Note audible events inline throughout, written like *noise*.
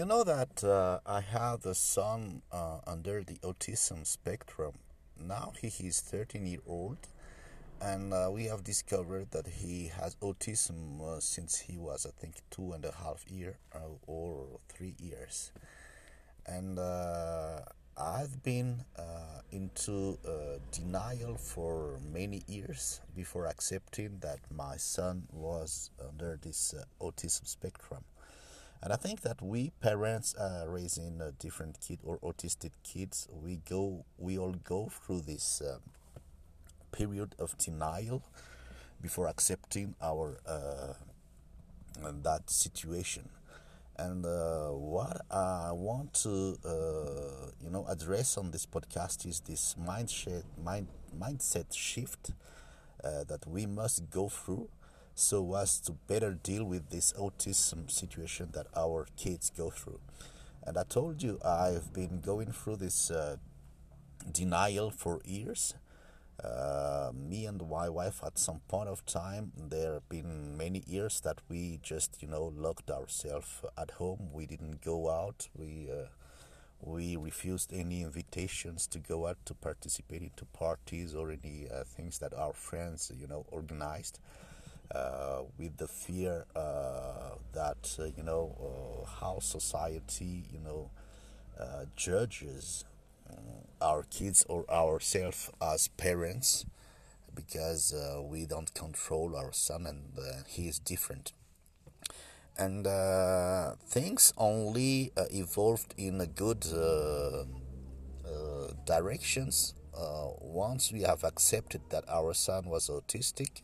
you know that uh, I have a son uh, under the autism spectrum. Now he is 13 year old, and uh, we have discovered that he has autism uh, since he was, I think, two and a half year uh, or three years. And uh, I've been into denial for many years before accepting that my son was under this autism spectrum and I think that we parents uh, raising a different kid or autistic kids, we go, we all go through this uh, period of denial before accepting our uh, that situation. And uh, what I want to, uh, you know, address on this podcast is this mindset, mind, mindset shift uh, that we must go through so as to better deal with this autism situation that our kids go through. And I told you I've been going through this uh, denial for years. Uh, me and my wife, at some point of time, there have been many years that we just, you know, locked ourselves at home. We didn't go out. We uh, we refused any invitations to go out to participate into parties or any uh, things that our friends, you know, organized uh, with the fear uh, that uh, you know uh, how society you know uh, judges uh, our kids or ourselves as parents because we don't control our son and he is different. And things only evolved in a good directions once we have accepted that our son was autistic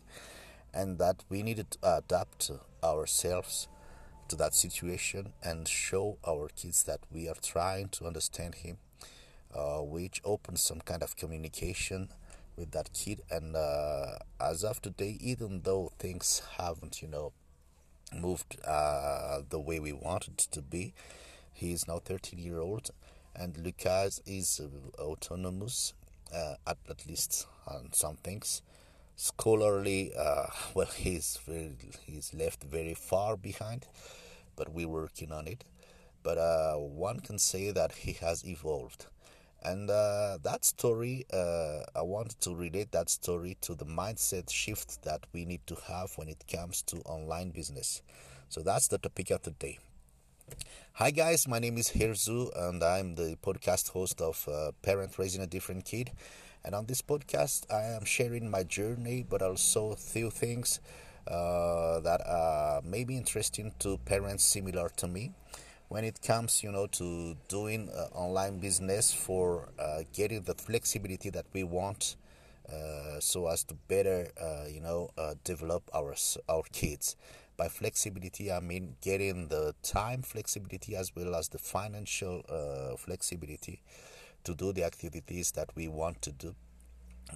and that we needed to adapt ourselves to that situation and show our kids that we are trying to understand him, uh, which opens some kind of communication with that kid. And uh, as of today, even though things haven't, you know, moved uh, the way we wanted to be, he is now 13 year old, and Lucas is autonomous, uh, at, at least on some things scholarly uh, *laughs* well he's very, he's left very far behind but we're working on it. But uh, one can say that he has evolved. And uh, that story uh, i wanted to relate that story to the mindset shift that we need to have when it comes to online business. So that's the topic of the day. Hi guys, my name is Hirzu and I'm the podcast host of uh, Parent Raising a Different Kid. And on this podcast, I am sharing my journey, but also few things uh, that uh, may be interesting to parents similar to me when it comes, you know, to doing uh, online business for uh, getting the flexibility that we want. Uh, so as to better, uh, you know, develop our our kids. By flexibility, I mean getting the time flexibility as well as the financial flexibility to do the activities that we want to do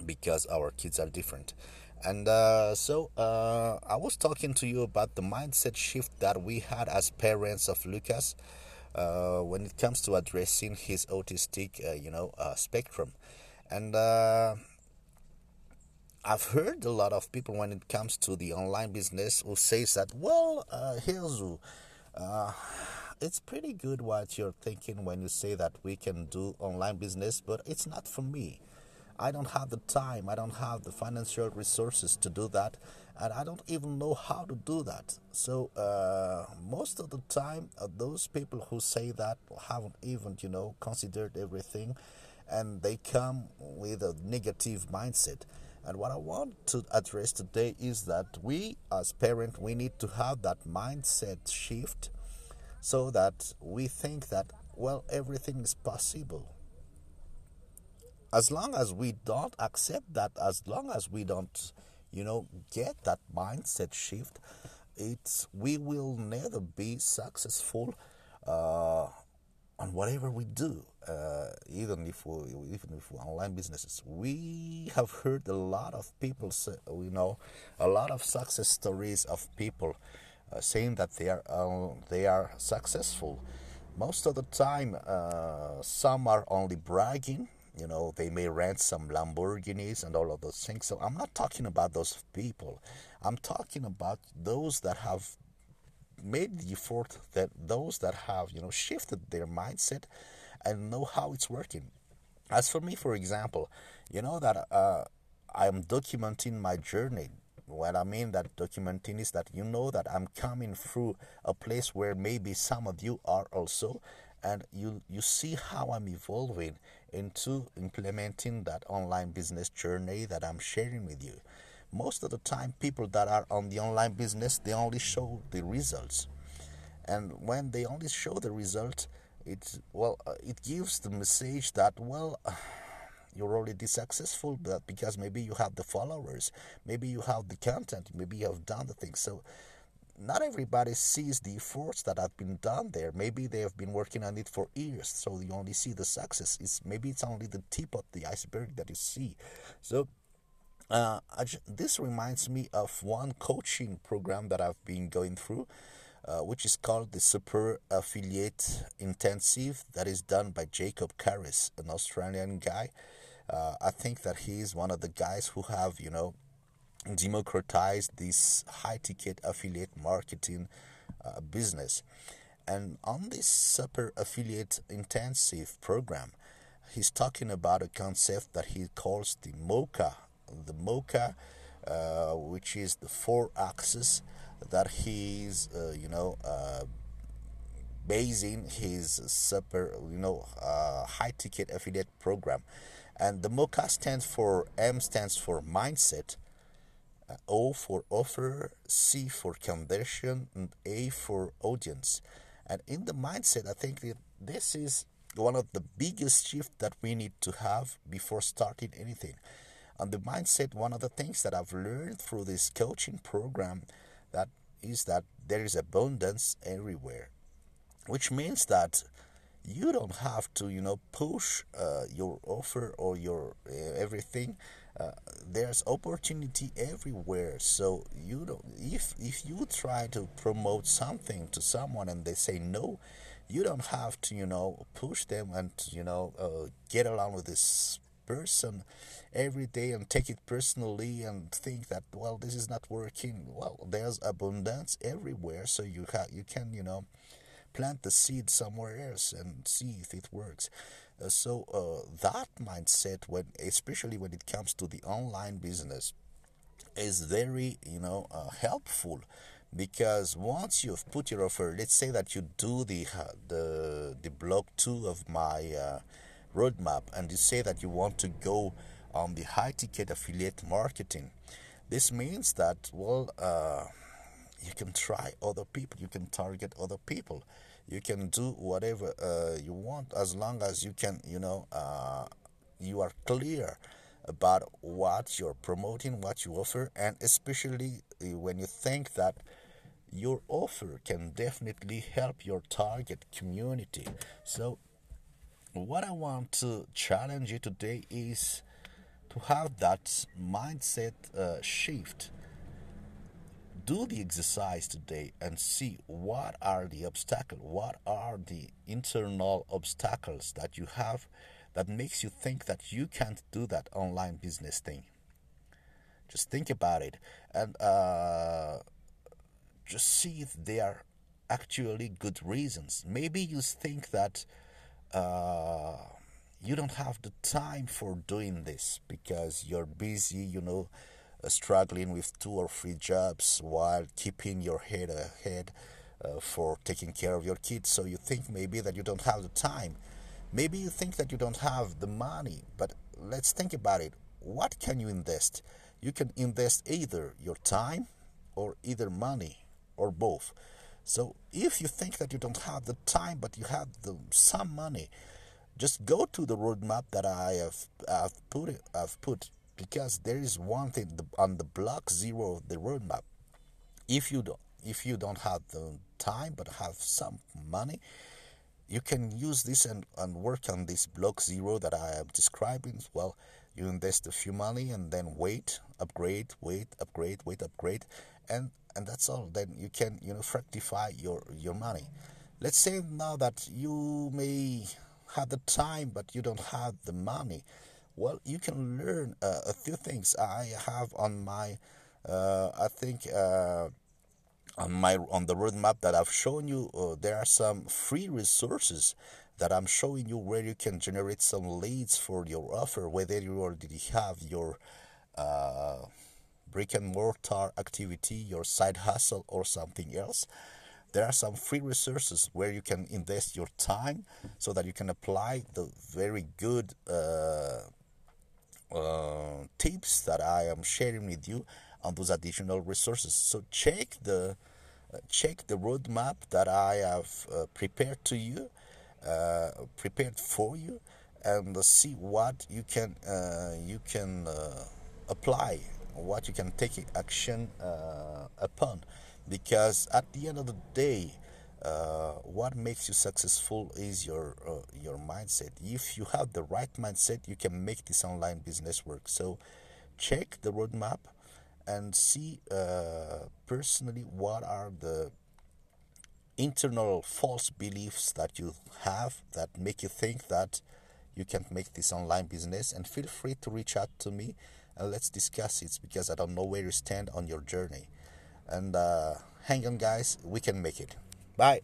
because our kids are different. And uh, so uh, I was talking to you about the mindset shift that we had as parents of Lucas uh, when it comes to addressing his autistic, uh, you know, uh, spectrum. And uh, I've heard a lot of people when it comes to the online business who says that, well, here's uh, it's pretty good what you're thinking when you say that we can do online business, but it's not for me. I don't have the time, I don't have the financial resources to do that, and I don't even know how to do that. So, uh, most of the time, uh, those people who say that haven't even, you know, considered everything, and they come with a negative mindset. And what I want to address today is that we, as parents, we need to have that mindset shift so that we think that, well, everything is possible. As long as we don't accept that, as long as we don't, you know, get that mindset shift, it's we will never be successful uh, on whatever we do. Uh, even if we, even if online businesses, we have heard a lot of people say, you know, a lot of success stories of people uh, saying that they are uh, they are successful. Most of the time, uh, some are only bragging. You know, they may rent some Lamborghinis and all of those things. So I'm not talking about those people. I'm talking about those that have made the effort that those that have you know shifted their mindset and know how it's working. As for me, for example, you know that uh, I am documenting my journey. What I mean that documenting is that you know that I'm coming through a place where maybe some of you are also, and you you see how I'm evolving into implementing that online business journey that I'm sharing with you. Most of the time, people that are on the online business they only show the results, and when they only show the result, it well uh, it gives the message that well. You're already successful but because maybe you have the followers maybe you have the content maybe you have done the thing so not everybody sees the efforts that have been done there. Maybe they have been working on it for years, so you only see the success. It's maybe it's only the tip of the iceberg that you see. So, uh, this reminds me of one coaching program that I've been going through, uh, which is called the Super Affiliate Intensive, that is done by Jacob Caris, an Australian guy. Uh, I think that he's one of the guys who have, you know, democratize this high ticket affiliate marketing uh, business. And on this super affiliate intensive program, he's talking about a concept that he calls the MOCA. The MOCA, uh, which is the four axes that he's, uh, you know, uh, basing his super, you know, uh, high ticket affiliate program. And the MOCA stands for M stands for mindset, uh, O for offer, C for conversion, and A for audience. And in the mindset, I think that this is one of the biggest shift that we need to have before starting anything. And the mindset, one of the things that I've learned through this coaching program, that is that there is abundance everywhere, which means that you don't have to, you know, push uh, your offer or your uh, everything. Uh, there's opportunity everywhere. So you don't if if you try to promote something to someone and they say no you don't have to you know push them and you know uh, get along with this person every day and take it personally and think that well this is not working. Well there's abundance everywhere. So you have you can you know plant the seed somewhere else and see if it works uh, so uh, that mindset, when especially when it comes to the online business, is very you know uh, helpful because once you've put your offer, let's say that you do the the the block two of my uh, roadmap, and you say that you want to go on the high ticket affiliate marketing. This means that well, uh, you can try other people, you can target other people. You can do whatever uh, you want as long as you can you know uh, you are clear about what you're promoting what you offer and especially uh, when you think that your offer can definitely help your target community. So what i want to challenge you today is to have that mindset uh, shift do the exercise today and see what are the obstacles, what are the internal obstacles that you have that makes you think that you can't do that online business thing. Just think about it and uh, just see if they are actually good reasons. Maybe you think that uh, you don't have the time for doing this because you're busy, you know struggling with two or three jobs while keeping your head ahead uh, for taking care of your kids. So you think maybe that you don't have the time. Maybe you think that you don't have the money. But let's think about it. What can you invest? You can invest either your time or either money or both. So if you think that you don't have the time but you have the, some money, just go to the roadmap that I have I've put I've put because there is one thing on the block zero of the roadmap. If you don't, if you don't have the time but have some money, you can use this and, and work on this block zero that I am describing. Well, you invest a few money and then wait, upgrade, wait, upgrade, wait, upgrade, and and that's all. Then you can you know fructify your your money. Let's say now that you may have the time but you don't have the money well, you can learn uh, a few things. I have on my, uh, I think, uh, on my on the roadmap that I've shown you, uh, there are some free resources that I'm showing you where you can generate some leads for your offer, whether you already have your uh, brick and mortar activity, your side hustle, or something else. There are some free resources where you can invest your time so that you can apply the very good uh, uh, tips that I am sharing with you on those additional resources. So check the uh, check the roadmap that I have uh, prepared to you, uh, prepared for you, and see what you can uh, you can uh, apply, what you can take action upon, because at the end of the day. What makes you successful is your your mindset. If you have the right mindset, you can make this online business work. So, check the roadmap and see uh, personally what are the internal false beliefs that you have that make you think that you can make this online business and feel free to reach out to me and let's discuss it because I don't know where you stand on your journey and uh, hang on guys we can make it bye